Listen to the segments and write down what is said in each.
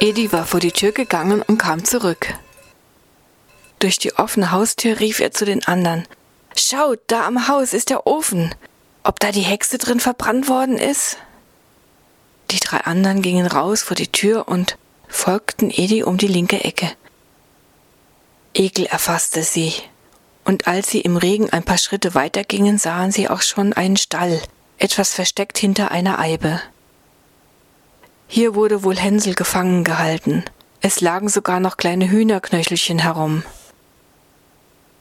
Edi war vor die Tür gegangen und kam zurück. Durch die offene Haustür rief er zu den anderen. Schaut, da am Haus ist der Ofen. Ob da die Hexe drin verbrannt worden ist? Die drei anderen gingen raus vor die Tür und folgten Edi um die linke Ecke. Ekel erfasste sie, und als sie im Regen ein paar Schritte weitergingen, sahen sie auch schon einen Stall, etwas versteckt hinter einer Eibe. Hier wurde wohl Hänsel gefangen gehalten. Es lagen sogar noch kleine Hühnerknöchelchen herum.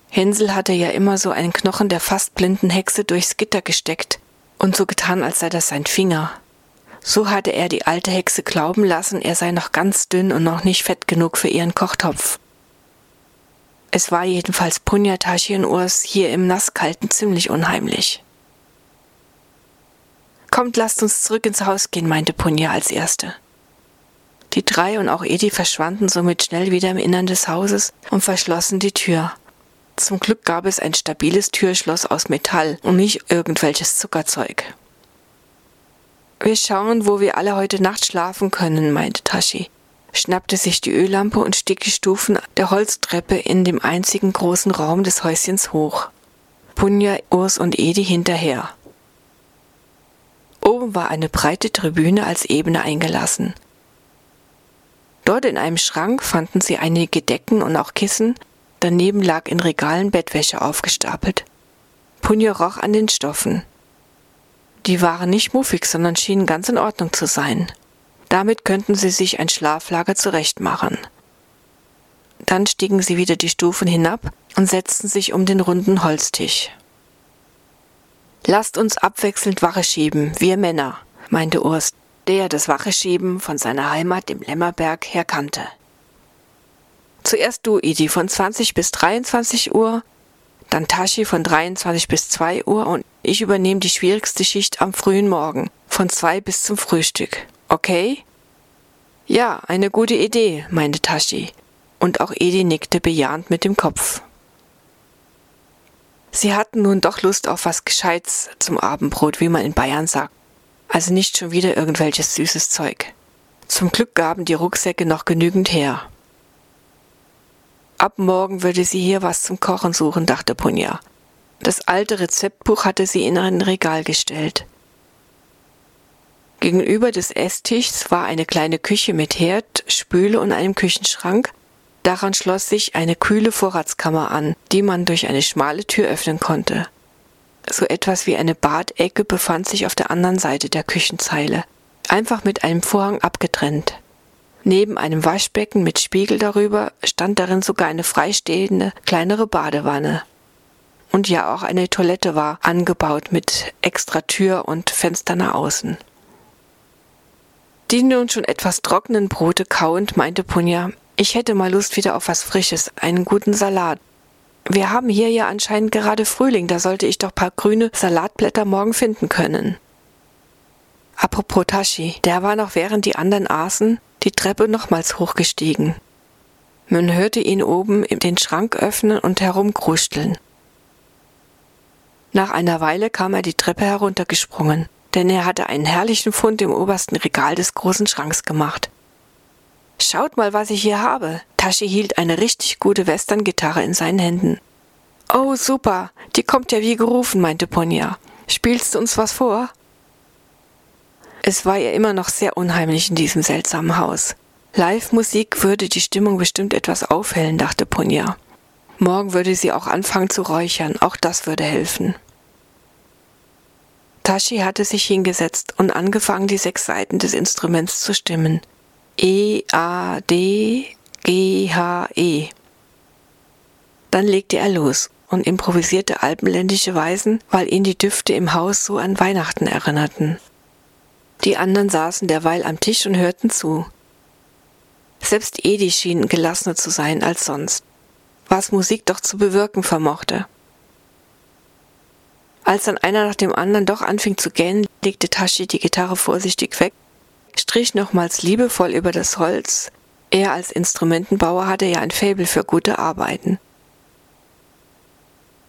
Hänsel hatte ja immer so einen Knochen der fast blinden Hexe durchs Gitter gesteckt und so getan, als sei das sein Finger. So hatte er die alte Hexe glauben lassen, er sei noch ganz dünn und noch nicht fett genug für ihren Kochtopf. Es war jedenfalls Punjatashi und Urs hier im Nasskalten ziemlich unheimlich. Kommt, lasst uns zurück ins Haus gehen, meinte Punja als Erste. Die drei und auch Edi verschwanden somit schnell wieder im Innern des Hauses und verschlossen die Tür. Zum Glück gab es ein stabiles Türschloss aus Metall und nicht irgendwelches Zuckerzeug. Wir schauen, wo wir alle heute Nacht schlafen können, meinte Tashi, schnappte sich die Öllampe und stieg die Stufen der Holztreppe in dem einzigen großen Raum des Häuschens hoch. Punja, Urs und Edi hinterher. Oben war eine breite Tribüne als Ebene eingelassen. Dort in einem Schrank fanden sie einige Decken und auch Kissen, daneben lag in Regalen Bettwäsche aufgestapelt. Punja roch an den Stoffen. Die waren nicht muffig, sondern schienen ganz in Ordnung zu sein. Damit könnten sie sich ein Schlaflager zurechtmachen. Dann stiegen sie wieder die Stufen hinab und setzten sich um den runden Holztisch. Lasst uns abwechselnd Wache schieben, wir Männer, meinte Urs, der das Wacheschieben von seiner Heimat, dem Lämmerberg, her kannte. Zuerst du, Idi, von 20 bis 23 Uhr, dann Tashi von 23 bis 2 Uhr und ich übernehme die schwierigste Schicht am frühen Morgen, von 2 bis zum Frühstück. Okay? Ja, eine gute Idee, meinte Tashi. Und auch Edi nickte bejahend mit dem Kopf. Sie hatten nun doch Lust auf was Gescheites zum Abendbrot, wie man in Bayern sagt. Also nicht schon wieder irgendwelches süßes Zeug. Zum Glück gaben die Rucksäcke noch genügend her. Ab morgen würde sie hier was zum Kochen suchen, dachte Punja. Das alte Rezeptbuch hatte sie in ein Regal gestellt. Gegenüber des Esstischs war eine kleine Küche mit Herd, Spüle und einem Küchenschrank. Daran schloss sich eine kühle Vorratskammer an, die man durch eine schmale Tür öffnen konnte. So etwas wie eine Badecke befand sich auf der anderen Seite der Küchenzeile, einfach mit einem Vorhang abgetrennt. Neben einem Waschbecken mit Spiegel darüber stand darin sogar eine freistehende kleinere Badewanne. Und ja, auch eine Toilette war angebaut mit extra Tür und Fenster nach außen. Die nun schon etwas trockenen Brote kauend, meinte Punja, ich hätte mal Lust wieder auf was Frisches, einen guten Salat. Wir haben hier ja anscheinend gerade Frühling, da sollte ich doch paar grüne Salatblätter morgen finden können. Apropos Tashi, der war noch während die anderen aßen die Treppe nochmals hochgestiegen. Man hörte ihn oben den Schrank öffnen und herumkrusteln. Nach einer Weile kam er die Treppe heruntergesprungen, denn er hatte einen herrlichen Fund im obersten Regal des großen Schranks gemacht. Schaut mal, was ich hier habe. Tashi hielt eine richtig gute Western-Gitarre in seinen Händen. Oh, super, die kommt ja wie gerufen, meinte Ponja. Spielst du uns was vor? Es war ihr immer noch sehr unheimlich in diesem seltsamen Haus. Live-Musik würde die Stimmung bestimmt etwas aufhellen, dachte Punja. Morgen würde sie auch anfangen zu räuchern, auch das würde helfen. Tashi hatte sich hingesetzt und angefangen, die sechs Seiten des Instruments zu stimmen. E, A, D, G, H, E. Dann legte er los und improvisierte alpenländische Weisen, weil ihn die Düfte im Haus so an Weihnachten erinnerten. Die anderen saßen derweil am Tisch und hörten zu. Selbst Edi schien gelassener zu sein als sonst, was Musik doch zu bewirken vermochte. Als dann einer nach dem anderen doch anfing zu gähnen, legte Tashi die Gitarre vorsichtig weg, strich nochmals liebevoll über das Holz. Er als Instrumentenbauer hatte ja ein Faible für gute Arbeiten.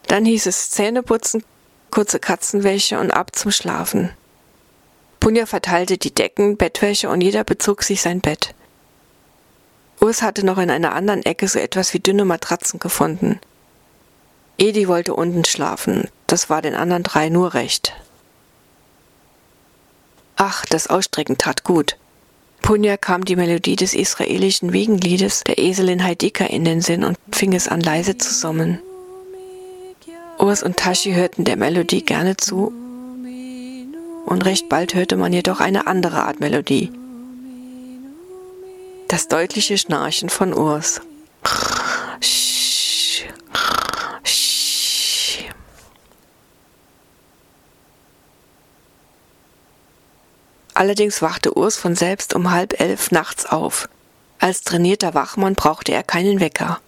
Dann hieß es Zähneputzen, kurze Katzenwäsche und ab zum Schlafen. Punja verteilte die Decken, Bettwäsche und jeder bezog sich sein Bett. Urs hatte noch in einer anderen Ecke so etwas wie dünne Matratzen gefunden. Edi wollte unten schlafen, das war den anderen drei nur recht. Ach, das Ausstrecken tat gut. Punja kam die Melodie des israelischen Wiegenliedes der Eselin Heidika in den Sinn und fing es an leise zu summen. Urs und Tashi hörten der Melodie gerne zu und recht bald hörte man jedoch eine andere Art Melodie. Das deutliche Schnarchen von Urs. Allerdings wachte Urs von selbst um halb elf nachts auf. Als trainierter Wachmann brauchte er keinen Wecker.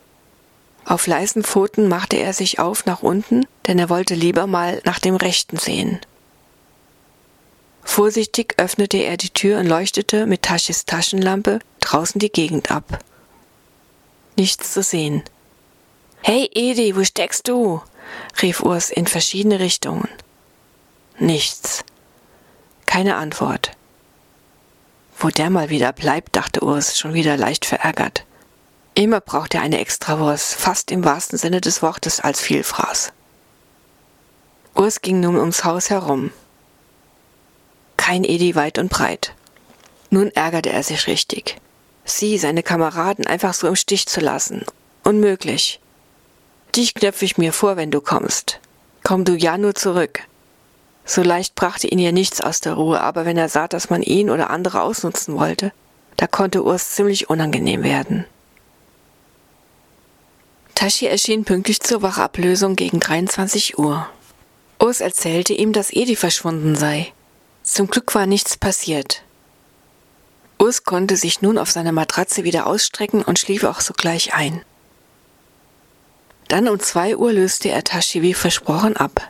Auf leisen Pfoten machte er sich auf nach unten, denn er wollte lieber mal nach dem Rechten sehen. Vorsichtig öffnete er die Tür und leuchtete mit Taschis Taschenlampe draußen die Gegend ab. Nichts zu sehen. Hey Edi, wo steckst du? rief Urs in verschiedene Richtungen. Nichts. Keine Antwort. Wo der mal wieder bleibt, dachte Urs, schon wieder leicht verärgert. Immer braucht er eine Extrawurst, fast im wahrsten Sinne des Wortes als Vielfraß. Urs ging nun ums Haus herum. Kein Edi weit und breit. Nun ärgerte er sich richtig. Sie, seine Kameraden, einfach so im Stich zu lassen. Unmöglich. Dich knöpfe ich mir vor, wenn du kommst. Komm du ja nur zurück. So leicht brachte ihn ja nichts aus der Ruhe, aber wenn er sah, dass man ihn oder andere ausnutzen wollte, da konnte Urs ziemlich unangenehm werden. Tashi erschien pünktlich zur Wachablösung gegen 23 Uhr. Urs erzählte ihm, dass Edi verschwunden sei. Zum Glück war nichts passiert. Urs konnte sich nun auf seiner Matratze wieder ausstrecken und schlief auch sogleich ein. Dann um zwei Uhr löste er Tashi wie versprochen ab.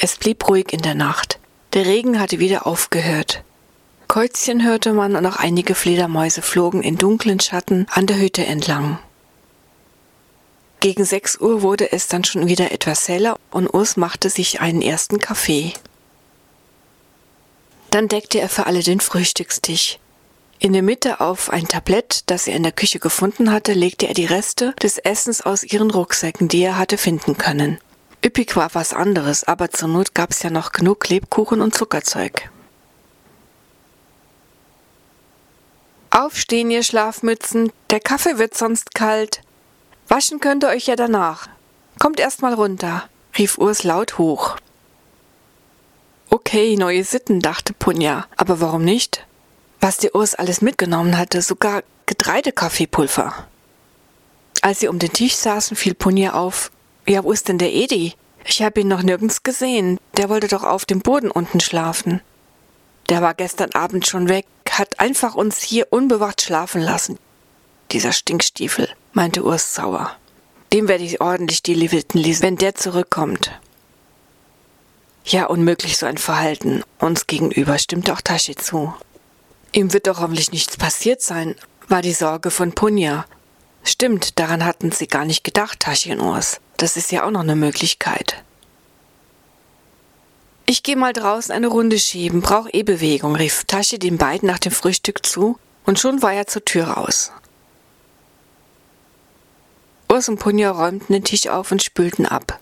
Es blieb ruhig in der Nacht. Der Regen hatte wieder aufgehört. Käuzchen hörte man und auch einige Fledermäuse flogen in dunklen Schatten an der Hütte entlang. Gegen sechs Uhr wurde es dann schon wieder etwas heller und Urs machte sich einen ersten Kaffee. Dann deckte er für alle den Frühstückstisch. In der Mitte auf ein Tablett, das er in der Küche gefunden hatte, legte er die Reste des Essens aus ihren Rucksäcken, die er hatte finden können. Üppig war was anderes, aber zur Not gab's ja noch genug Lebkuchen und Zuckerzeug. Aufstehen, ihr Schlafmützen, der Kaffee wird sonst kalt. Waschen könnt ihr euch ja danach. Kommt erst mal runter, rief Urs laut hoch. Okay, neue Sitten, dachte Punja, aber warum nicht? Was die Urs alles mitgenommen hatte, sogar Getreidekaffeepulver. Als sie um den Tisch saßen, fiel Punja auf, ja, wo ist denn der Edi? Ich habe ihn noch nirgends gesehen. Der wollte doch auf dem Boden unten schlafen. Der war gestern Abend schon weg, hat einfach uns hier unbewacht schlafen lassen. Dieser Stinkstiefel, meinte Urs sauer. Dem werde ich ordentlich die Leviten lesen, wenn der zurückkommt. Ja, unmöglich so ein Verhalten. Uns gegenüber stimmte auch Tashi zu. Ihm wird doch hoffentlich nichts passiert sein, war die Sorge von Punja. Stimmt, daran hatten sie gar nicht gedacht, Urs. Das ist ja auch noch eine Möglichkeit. Ich gehe mal draußen eine Runde schieben, brauch eh Bewegung, rief Tasche den beiden nach dem Frühstück zu, und schon war er zur Tür raus. Urs und Punja räumten den Tisch auf und spülten ab.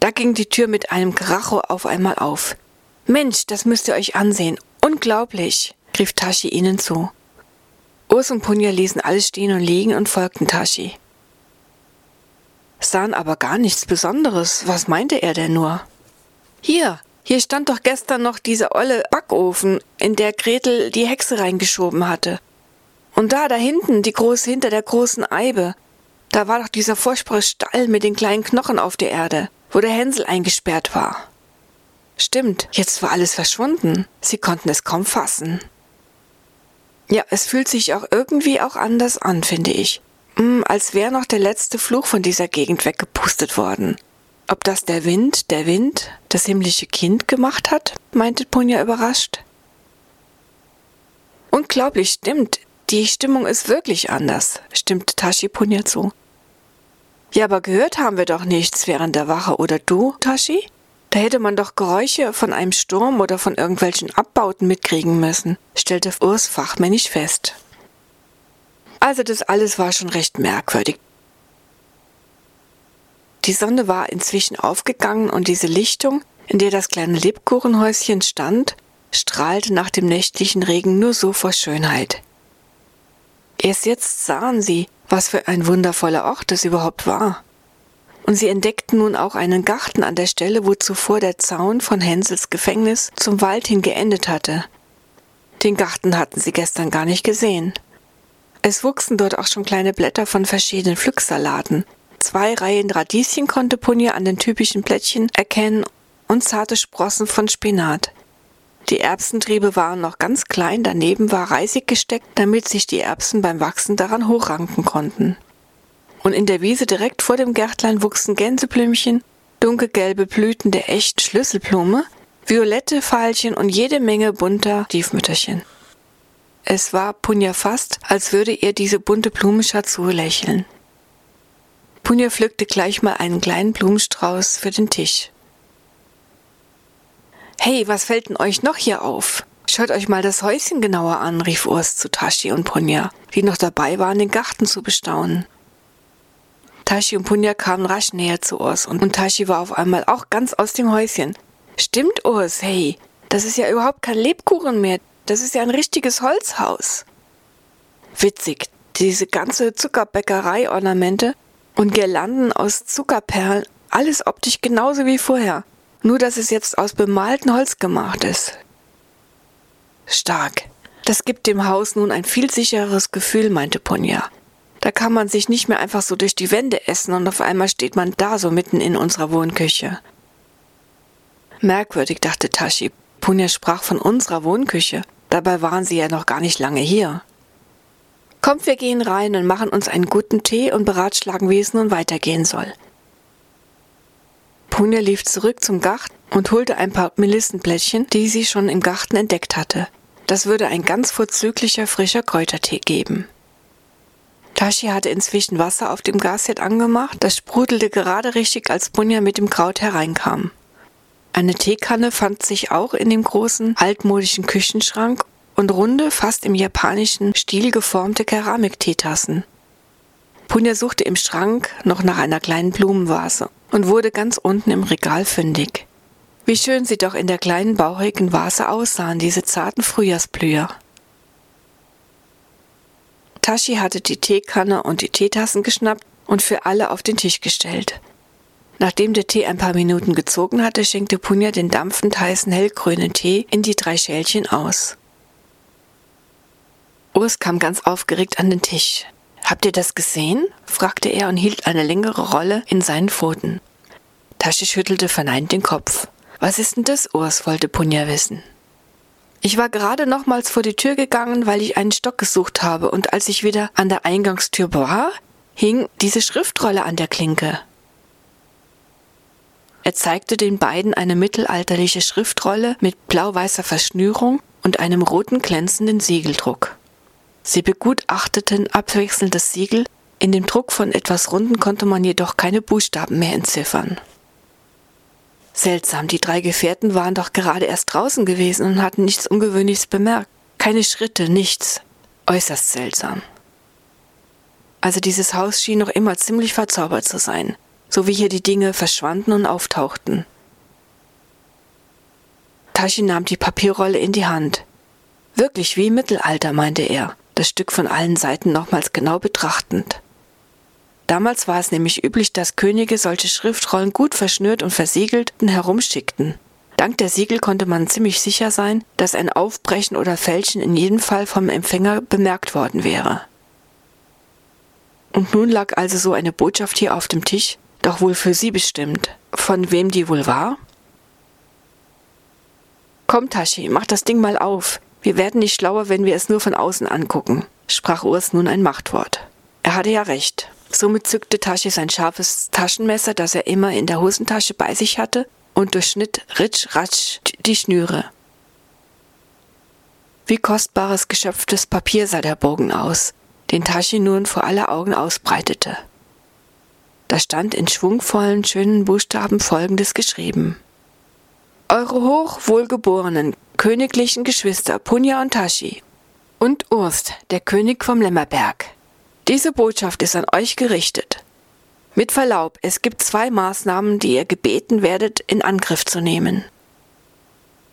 Da ging die Tür mit einem Kracho auf einmal auf. Mensch, das müsst ihr euch ansehen. Unglaublich, rief Tashi ihnen zu. Urs und Punja ließen alles stehen und liegen und folgten Tashi sahen aber gar nichts Besonderes. Was meinte er denn nur? Hier, hier stand doch gestern noch dieser olle Backofen, in der Gretel die Hexe reingeschoben hatte. Und da, da hinten, die große hinter der großen Eibe, da war doch dieser furchtbare Stall mit den kleinen Knochen auf der Erde, wo der Hänsel eingesperrt war. Stimmt, jetzt war alles verschwunden. Sie konnten es kaum fassen. Ja, es fühlt sich auch irgendwie auch anders an, finde ich. Mm, als wäre noch der letzte Fluch von dieser Gegend weggepustet worden. Ob das der Wind, der Wind, das himmlische Kind gemacht hat, meinte Punja überrascht. Unglaublich, stimmt. Die Stimmung ist wirklich anders, stimmte Tashi Punja zu. Ja, aber gehört haben wir doch nichts während der Wache, oder du, Tashi? Da hätte man doch Geräusche von einem Sturm oder von irgendwelchen Abbauten mitkriegen müssen, stellte Urs fachmännisch fest. Also das alles war schon recht merkwürdig. Die Sonne war inzwischen aufgegangen und diese Lichtung, in der das kleine Lebkuchenhäuschen stand, strahlte nach dem nächtlichen Regen nur so vor Schönheit. Erst jetzt sahen sie, was für ein wundervoller Ort es überhaupt war und sie entdeckten nun auch einen Garten an der Stelle, wo zuvor der Zaun von Hänsels Gefängnis zum Wald hin geendet hatte. Den Garten hatten sie gestern gar nicht gesehen. Es wuchsen dort auch schon kleine Blätter von verschiedenen Pflücksalaten. Zwei Reihen Radieschen konnte Punja an den typischen Plättchen erkennen und zarte Sprossen von Spinat. Die Erbsentriebe waren noch ganz klein, daneben war Reisig gesteckt, damit sich die Erbsen beim Wachsen daran hochranken konnten und in der Wiese direkt vor dem Gärtlein wuchsen Gänseblümchen, dunkelgelbe Blüten der echten Schlüsselblume, violette Veilchen und jede Menge bunter Stiefmütterchen. Es war Punja fast, als würde ihr diese bunte Blumenschar zulächeln. Punja pflückte gleich mal einen kleinen Blumenstrauß für den Tisch. Hey, was fällt denn euch noch hier auf? Schaut euch mal das Häuschen genauer an, rief Urs zu Tashi und Punja, die noch dabei waren, den Garten zu bestaunen. Tashi und Punja kamen rasch näher zu Urs und, und Tashi war auf einmal auch ganz aus dem Häuschen. Stimmt, Urs, hey, das ist ja überhaupt kein Lebkuchen mehr. Das ist ja ein richtiges Holzhaus. Witzig, diese ganze Zuckerbäckerei-Ornamente und Girlanden aus Zuckerperlen, alles optisch genauso wie vorher. Nur, dass es jetzt aus bemaltem Holz gemacht ist. Stark. Das gibt dem Haus nun ein viel sichereres Gefühl, meinte Punja. Da kann man sich nicht mehr einfach so durch die Wände essen und auf einmal steht man da so mitten in unserer Wohnküche. Merkwürdig, dachte Tashi. Punja sprach von unserer Wohnküche. Dabei waren sie ja noch gar nicht lange hier. Kommt, wir gehen rein und machen uns einen guten Tee und beratschlagen, wie es nun weitergehen soll. Punja lief zurück zum Garten und holte ein paar Melissenblättchen, die sie schon im Garten entdeckt hatte. Das würde ein ganz vorzüglicher frischer Kräutertee geben. Tashi hatte inzwischen Wasser auf dem Gasherd angemacht. Das sprudelte gerade richtig, als Bunja mit dem Kraut hereinkam. Eine Teekanne fand sich auch in dem großen, altmodischen Küchenschrank und runde, fast im japanischen Stil geformte Keramikteetassen. Punja suchte im Schrank noch nach einer kleinen Blumenvase und wurde ganz unten im Regal fündig. Wie schön sie doch in der kleinen bauchigen Vase aussahen, diese zarten Frühjahrsblüher. Tashi hatte die Teekanne und die Teetassen geschnappt und für alle auf den Tisch gestellt. Nachdem der Tee ein paar Minuten gezogen hatte, schenkte Punja den dampfend heißen hellgrünen Tee in die drei Schälchen aus. Urs kam ganz aufgeregt an den Tisch. Habt ihr das gesehen? fragte er und hielt eine längere Rolle in seinen Pfoten. Tashi schüttelte verneint den Kopf. Was ist denn das, Urs? wollte Punja wissen. Ich war gerade nochmals vor die Tür gegangen, weil ich einen Stock gesucht habe, und als ich wieder an der Eingangstür war, hing diese Schriftrolle an der Klinke. Er zeigte den beiden eine mittelalterliche Schriftrolle mit blau-weißer Verschnürung und einem roten glänzenden Siegeldruck. Sie begutachteten abwechselnd das Siegel, in dem Druck von etwas Runden konnte man jedoch keine Buchstaben mehr entziffern. Seltsam, die drei Gefährten waren doch gerade erst draußen gewesen und hatten nichts Ungewöhnliches bemerkt. Keine Schritte, nichts. Äußerst seltsam. Also dieses Haus schien noch immer ziemlich verzaubert zu sein, so wie hier die Dinge verschwanden und auftauchten. Tashi nahm die Papierrolle in die Hand. Wirklich wie im Mittelalter, meinte er, das Stück von allen Seiten nochmals genau betrachtend. Damals war es nämlich üblich, dass Könige solche Schriftrollen gut verschnürt und versiegelt herumschickten. Dank der Siegel konnte man ziemlich sicher sein, dass ein Aufbrechen oder Fälschen in jedem Fall vom Empfänger bemerkt worden wäre. Und nun lag also so eine Botschaft hier auf dem Tisch, doch wohl für sie bestimmt. Von wem die wohl war? Komm, Tashi, mach das Ding mal auf. Wir werden nicht schlauer, wenn wir es nur von außen angucken, sprach Urs nun ein Machtwort. Er hatte ja recht. Somit zückte Tashi sein scharfes Taschenmesser, das er immer in der Hosentasche bei sich hatte, und durchschnitt ritsch ratsch die Schnüre. Wie kostbares geschöpftes Papier sah der Bogen aus, den Tashi nun vor aller Augen ausbreitete. Da stand in schwungvollen, schönen Buchstaben folgendes geschrieben. Eure hochwohlgeborenen königlichen Geschwister Punja und Tashi und Urst, der König vom Lämmerberg. Diese Botschaft ist an euch gerichtet. Mit Verlaub, es gibt zwei Maßnahmen, die ihr gebeten werdet, in Angriff zu nehmen.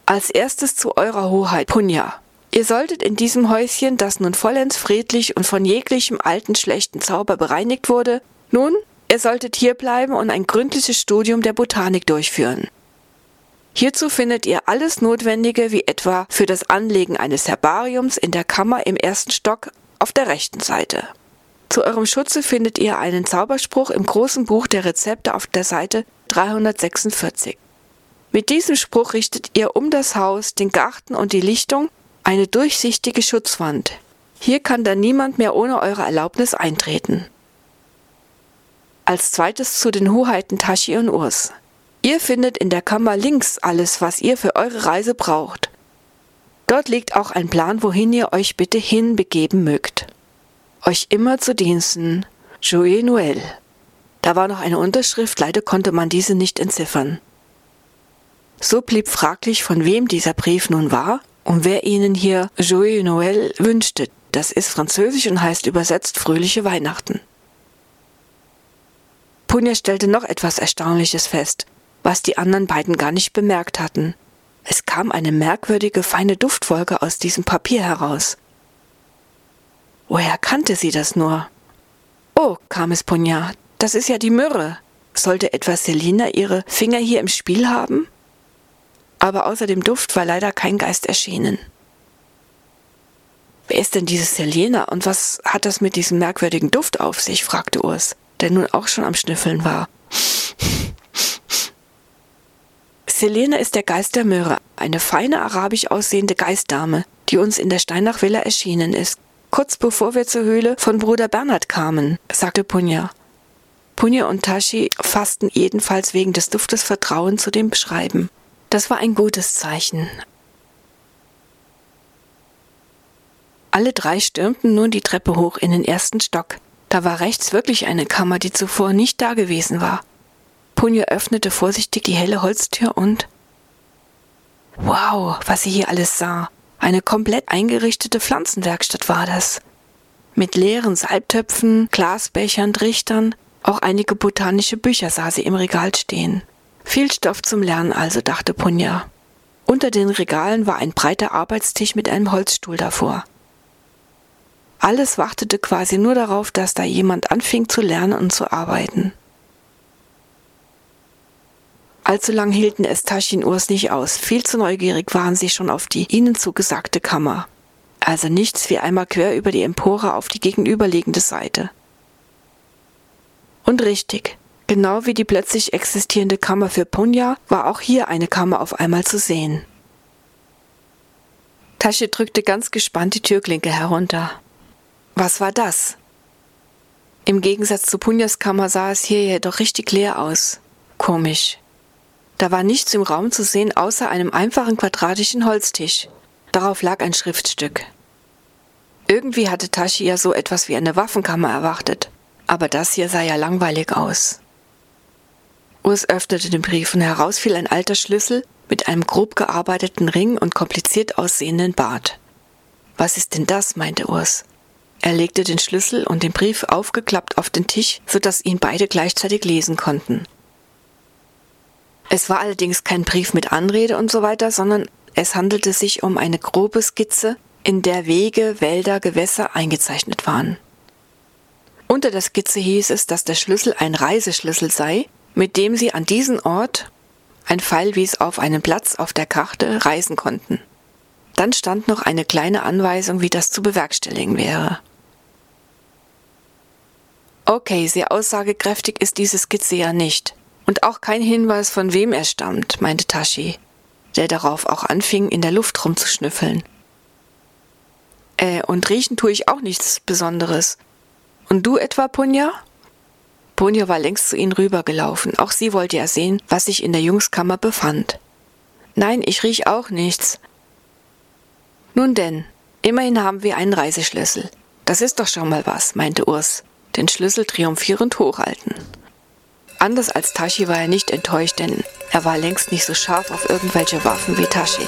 Als erstes zu eurer Hoheit Punja. Ihr solltet in diesem Häuschen, das nun vollends friedlich und von jeglichem alten schlechten Zauber bereinigt wurde, nun, ihr solltet hier bleiben und ein gründliches Studium der Botanik durchführen. Hierzu findet ihr alles Notwendige, wie etwa für das Anlegen eines Herbariums in der Kammer im ersten Stock auf der rechten Seite. Zu eurem Schutze findet ihr einen Zauberspruch im großen Buch der Rezepte auf der Seite 346. Mit diesem Spruch richtet ihr um das Haus, den Garten und die Lichtung eine durchsichtige Schutzwand. Hier kann dann niemand mehr ohne eure Erlaubnis eintreten. Als zweites zu den Hoheiten Tashi und Urs. Ihr findet in der Kammer links alles, was ihr für eure Reise braucht. Dort liegt auch ein Plan, wohin ihr euch bitte hinbegeben mögt. Euch immer zu Diensten, Joël Noël. Da war noch eine Unterschrift, leider konnte man diese nicht entziffern. So blieb fraglich, von wem dieser Brief nun war und wer ihnen hier Joyeux Noël wünschte. Das ist französisch und heißt übersetzt fröhliche Weihnachten. Punja stellte noch etwas Erstaunliches fest, was die anderen beiden gar nicht bemerkt hatten. Es kam eine merkwürdige, feine Duftwolke aus diesem Papier heraus. Woher kannte sie das nur? Oh, kam es Punja, das ist ja die Myrrhe. Sollte etwa Selina ihre Finger hier im Spiel haben? aber außer dem Duft war leider kein Geist erschienen. Wer ist denn dieses Selena und was hat das mit diesem merkwürdigen Duft auf sich? fragte Urs, der nun auch schon am Schnüffeln war. Selena ist der Geist der Möhre, eine feine arabisch aussehende Geistdame, die uns in der Steinach-Villa erschienen ist, kurz bevor wir zur Höhle von Bruder Bernhard kamen, sagte Punja. Punja und Tashi fassten jedenfalls wegen des Duftes Vertrauen zu dem Beschreiben. Das war ein gutes Zeichen. Alle drei stürmten nun die Treppe hoch in den ersten Stock. Da war rechts wirklich eine Kammer, die zuvor nicht da gewesen war. Punja öffnete vorsichtig die helle Holztür und Wow, was sie hier alles sah. Eine komplett eingerichtete Pflanzenwerkstatt war das. Mit leeren Salbtöpfen, Glasbechern, Trichtern, auch einige botanische Bücher sah sie im Regal stehen. Viel Stoff zum Lernen also, dachte Punja. Unter den Regalen war ein breiter Arbeitstisch mit einem Holzstuhl davor. Alles wartete quasi nur darauf, dass da jemand anfing zu lernen und zu arbeiten. Allzu lang hielten es Taschin Urs nicht aus. Viel zu neugierig waren sie schon auf die ihnen zugesagte Kammer. Also nichts wie einmal quer über die Empore auf die gegenüberliegende Seite. Und richtig, Genau wie die plötzlich existierende Kammer für Punja war auch hier eine Kammer auf einmal zu sehen. Tasche drückte ganz gespannt die Türklinke herunter. Was war das? Im Gegensatz zu Punjas Kammer sah es hier jedoch richtig leer aus. Komisch. Da war nichts im Raum zu sehen außer einem einfachen quadratischen Holztisch. Darauf lag ein Schriftstück. Irgendwie hatte Tashi ja so etwas wie eine Waffenkammer erwartet, aber das hier sah ja langweilig aus. Urs öffnete den Brief und heraus fiel ein alter Schlüssel mit einem grob gearbeiteten Ring und kompliziert aussehenden Bart. Was ist denn das? meinte Urs. Er legte den Schlüssel und den Brief aufgeklappt auf den Tisch, so dass ihn beide gleichzeitig lesen konnten. Es war allerdings kein Brief mit Anrede und so weiter, sondern es handelte sich um eine grobe Skizze, in der Wege, Wälder, Gewässer eingezeichnet waren. Unter der Skizze hieß es, dass der Schlüssel ein Reiseschlüssel sei, mit dem sie an diesen Ort, ein Pfeil wies auf einen Platz auf der Karte, reisen konnten. Dann stand noch eine kleine Anweisung, wie das zu bewerkstelligen wäre. Okay, sehr aussagekräftig ist diese Skizze ja nicht. Und auch kein Hinweis, von wem er stammt, meinte Tashi, der darauf auch anfing, in der Luft rumzuschnüffeln. Äh, und riechen tue ich auch nichts Besonderes. Und du etwa, Punja? Ponyo war längst zu ihnen rübergelaufen. Auch sie wollte ja sehen, was sich in der Jungskammer befand. Nein, ich riech auch nichts. Nun denn, immerhin haben wir einen Reiseschlüssel. Das ist doch schon mal was, meinte Urs, den Schlüssel triumphierend hochhalten. Anders als Tashi war er nicht enttäuscht, denn er war längst nicht so scharf auf irgendwelche Waffen wie Tashi.